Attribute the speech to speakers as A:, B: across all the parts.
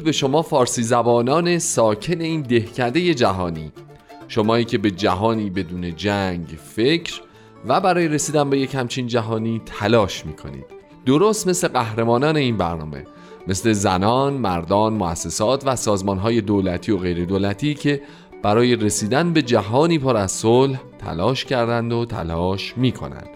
A: درود به شما فارسی زبانان ساکن این دهکده جهانی شمایی که به جهانی بدون جنگ فکر و برای رسیدن به یک همچین جهانی تلاش می‌کنید درست مثل قهرمانان این برنامه مثل زنان، مردان، مؤسسات و سازمانهای دولتی و غیر دولتی که برای رسیدن به جهانی پر از صلح تلاش کردند و تلاش می کنند.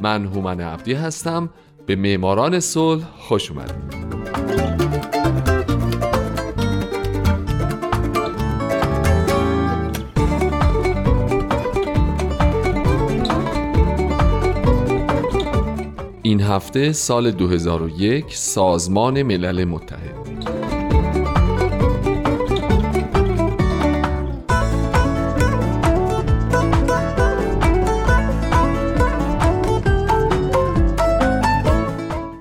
A: من هومن عبدی هستم به معماران صلح خوش اومدید. این هفته سال 2001 سازمان ملل متحد.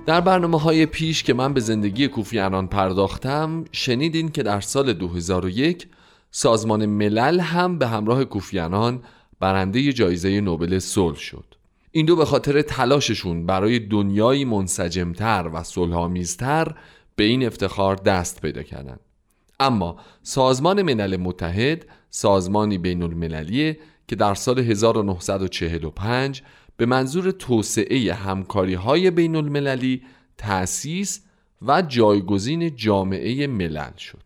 A: در برنامه های پیش که من به زندگی کوفیانان پرداختم شنیدین که در سال 2001 سازمان ملل هم به همراه کوفیانان برنده جایزه نوبل صلح شد. این دو به خاطر تلاششون برای دنیایی منسجمتر و صلحآمیزتر به این افتخار دست پیدا کردند. اما سازمان ملل متحد سازمانی بین المللیه که در سال 1945 به منظور توسعه همکاری های بین المللی تأسیس و جایگزین جامعه ملل شد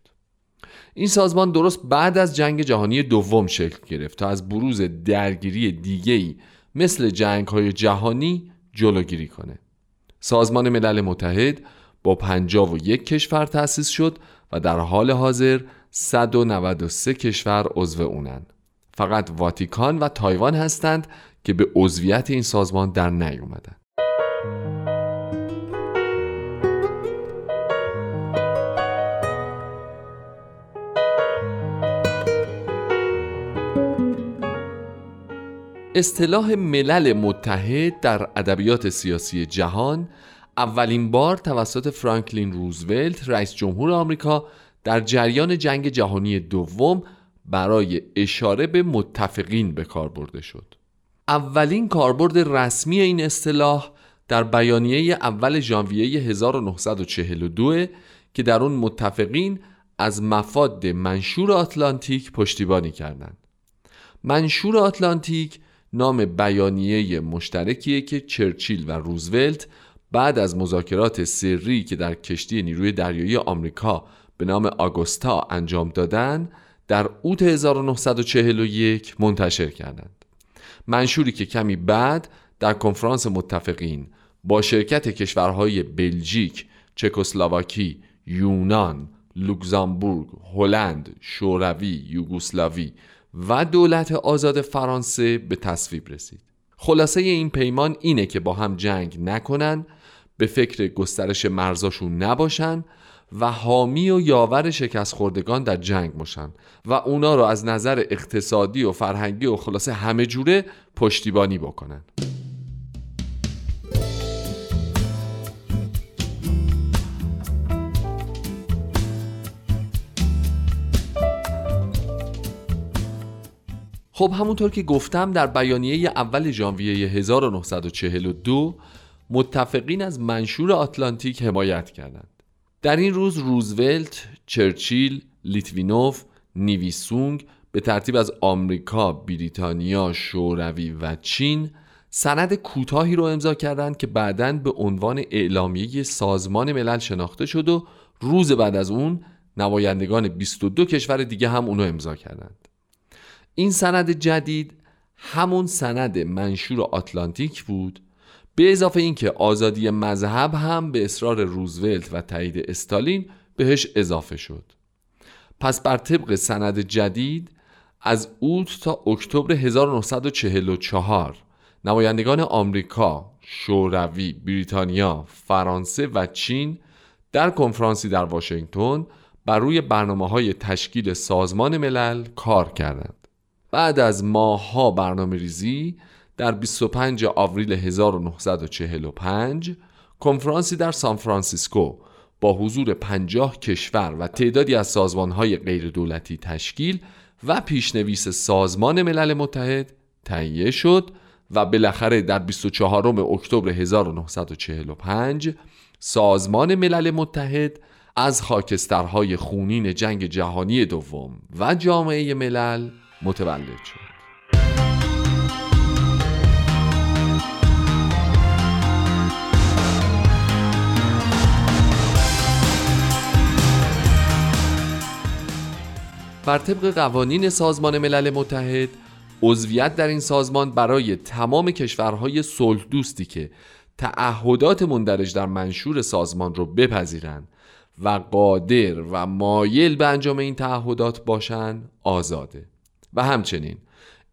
A: این سازمان درست بعد از جنگ جهانی دوم شکل گرفت تا از بروز درگیری دیگه‌ای مثل جنگ های جهانی جلوگیری کنه. سازمان ملل متحد با 51 کشور تأسیس شد و در حال حاضر 193 کشور عضو اونن فقط واتیکان و تایوان هستند که به عضویت این سازمان در نیومدن. اصطلاح ملل متحد در ادبیات سیاسی جهان اولین بار توسط فرانکلین روزولت رئیس جمهور آمریکا در جریان جنگ جهانی دوم برای اشاره به متفقین به کار برده شد. اولین کاربرد رسمی این اصطلاح در بیانیه اول ژانویه 1942 که در اون متفقین از مفاد منشور آتلانتیک پشتیبانی کردند. منشور آتلانتیک نام بیانیه مشترکیه که چرچیل و روزولت بعد از مذاکرات سری که در کشتی نیروی دریایی آمریکا به نام آگوستا انجام دادن در اوت 1941 منتشر کردند. منشوری که کمی بعد در کنفرانس متفقین با شرکت کشورهای بلژیک، چکسلواکی، یونان، لوکزامبورگ، هلند، شوروی، یوگسلاوی و دولت آزاد فرانسه به تصویب رسید. خلاصه این پیمان اینه که با هم جنگ نکنن به فکر گسترش مرزاشون نباشن و حامی و یاور شکست خوردگان در جنگ باشن و اونا رو از نظر اقتصادی و فرهنگی و خلاصه همه جوره پشتیبانی بکنن. خب همونطور که گفتم در بیانیه اول ژانویه 1942 متفقین از منشور آتلانتیک حمایت کردند. در این روز روزولت، چرچیل، لیتوینوف، نیویسونگ به ترتیب از آمریکا، بریتانیا، شوروی و چین سند کوتاهی رو امضا کردند که بعدا به عنوان اعلامیه سازمان ملل شناخته شد و روز بعد از اون نمایندگان 22 کشور دیگه هم اونو امضا کردند. این سند جدید همون سند منشور آتلانتیک بود به اضافه اینکه آزادی مذهب هم به اصرار روزولت و تایید استالین بهش اضافه شد پس بر طبق سند جدید از اوت تا اکتبر 1944 نمایندگان آمریکا، شوروی، بریتانیا، فرانسه و چین در کنفرانسی در واشنگتن بر روی برنامه های تشکیل سازمان ملل کار کردند. بعد از ماهها برنامه ریزی در 25 آوریل 1945 کنفرانسی در سان فرانسیسکو با حضور 50 کشور و تعدادی از سازمانهای غیردولتی تشکیل و پیشنویس سازمان ملل متحد تهیه شد و بالاخره در 24 اکتبر 1945 سازمان ملل متحد از خاکسترهای خونین جنگ جهانی دوم و جامعه ملل متولد شد. بر طبق قوانین سازمان ملل متحد عضویت در این سازمان برای تمام کشورهای صلح دوستی که تعهدات مندرج در منشور سازمان را بپذیرند و قادر و مایل به انجام این تعهدات باشند آزاده. و همچنین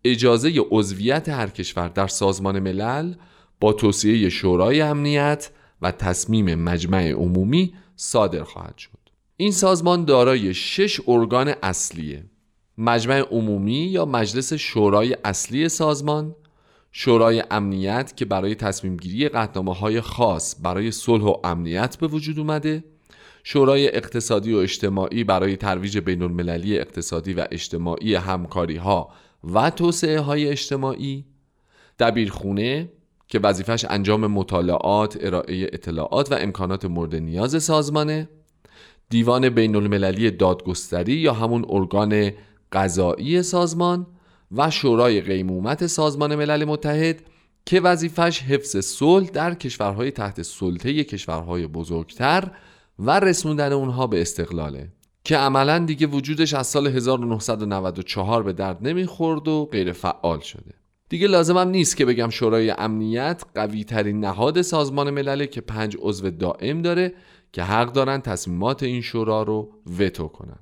A: اجازه عضویت هر کشور در سازمان ملل با توصیه شورای امنیت و تصمیم مجمع عمومی صادر خواهد شد. این سازمان دارای شش ارگان اصلیه مجمع عمومی یا مجلس شورای اصلی سازمان شورای امنیت که برای تصمیم گیری های خاص برای صلح و امنیت به وجود اومده شورای اقتصادی و اجتماعی برای ترویج بین المللی اقتصادی و اجتماعی همکاری ها و توسعه های اجتماعی دبیرخونه که وظیفش انجام مطالعات، ارائه اطلاعات و امکانات مورد نیاز سازمانه دیوان بین المللی دادگستری یا همون ارگان قضایی سازمان و شورای قیمومت سازمان ملل متحد که وظیفش حفظ صلح در کشورهای تحت سلطه کشورهای بزرگتر و رسوندن اونها به استقلاله که عملا دیگه وجودش از سال 1994 به درد نمی‌خورد و غیر فعال شده. دیگه لازمم نیست که بگم شورای امنیت قوی ترین نهاد سازمان ملله که پنج عضو دائم داره که حق دارن تصمیمات این شورا رو وتو کنن.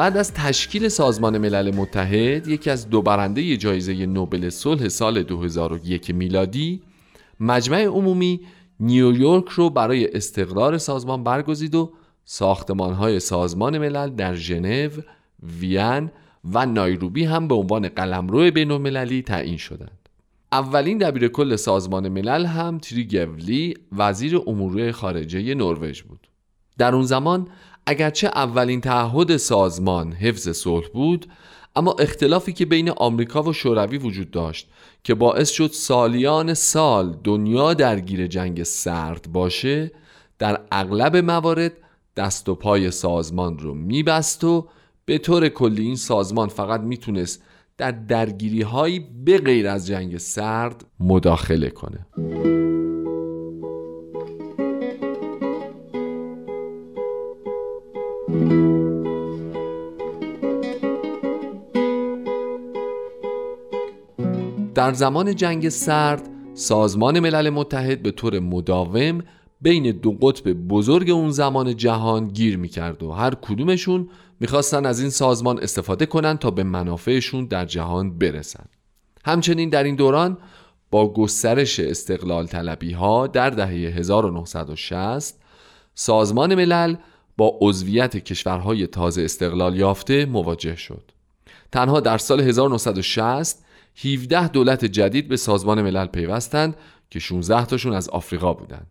A: بعد از تشکیل سازمان ملل متحد یکی از دو برنده جایزه نوبل صلح سال 2001 میلادی مجمع عمومی نیویورک رو برای استقرار سازمان برگزید و های سازمان ملل در ژنو، وین و نایروبی هم به عنوان قلمرو بین المللی تعیین شدند. اولین دبیر کل سازمان ملل هم تری گولی وزیر امور خارجه نروژ بود. در اون زمان اگرچه اولین تعهد سازمان حفظ صلح بود اما اختلافی که بین آمریکا و شوروی وجود داشت که باعث شد سالیان سال دنیا درگیر جنگ سرد باشه در اغلب موارد دست و پای سازمان رو میبست و به طور کلی این سازمان فقط می‌تونست در درگیری هایی به غیر از جنگ سرد مداخله کنه. در زمان جنگ سرد سازمان ملل متحد به طور مداوم بین دو قطب بزرگ اون زمان جهان گیر می‌کرد و هر کدومشون می‌خواستن از این سازمان استفاده کنن تا به منافعشون در جهان برسن. همچنین در این دوران با گسترش استقلال طلبی ها در دهه 1960 سازمان ملل با عضویت کشورهای تازه استقلال یافته مواجه شد. تنها در سال 1960 17 دولت جدید به سازمان ملل پیوستند که 16 تاشون از آفریقا بودند.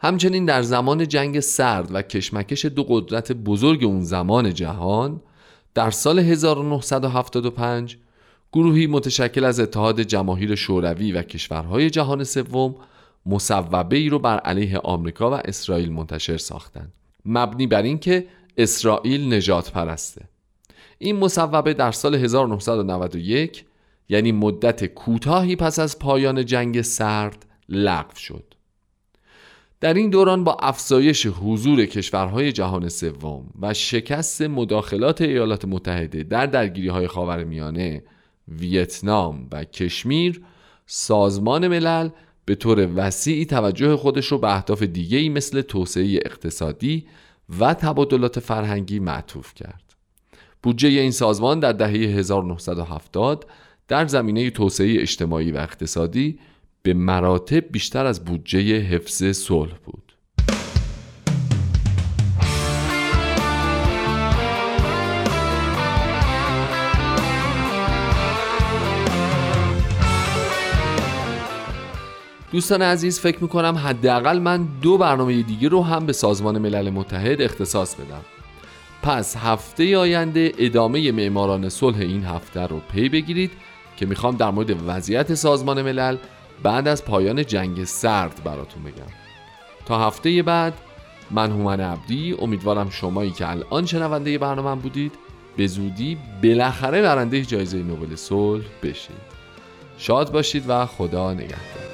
A: همچنین در زمان جنگ سرد و کشمکش دو قدرت بزرگ اون زمان جهان در سال 1975 گروهی متشکل از اتحاد جماهیر شوروی و کشورهای جهان سوم مصوبه ای رو بر علیه آمریکا و اسرائیل منتشر ساختند. مبنی بر اینکه اسرائیل نجات پرسته این مصوبه در سال 1991 یعنی مدت کوتاهی پس از پایان جنگ سرد لغو شد در این دوران با افزایش حضور کشورهای جهان سوم و شکست مداخلات ایالات متحده در درگیری های خاورمیانه، ویتنام و کشمیر سازمان ملل به طور وسیعی توجه خودش رو به اهداف دیگه‌ای مثل توسعه اقتصادی و تبادلات فرهنگی معطوف کرد. بودجه این سازمان در دهه 1970 در زمینه توسعه اجتماعی و اقتصادی به مراتب بیشتر از بودجه حفظ صلح بود. دوستان عزیز فکر می‌کنم حداقل من دو برنامه دیگه رو هم به سازمان ملل متحد اختصاص بدم پس هفته آینده ادامه معماران صلح این هفته رو پی بگیرید که می‌خوام در مورد وضعیت سازمان ملل بعد از پایان جنگ سرد براتون بگم. تا هفته بعد من هومن عبدی امیدوارم شمایی که الان شنونده برنامه بودید به زودی بالاخره برنده جایزه نوبل صلح بشید. شاد باشید و خدا نگهدار.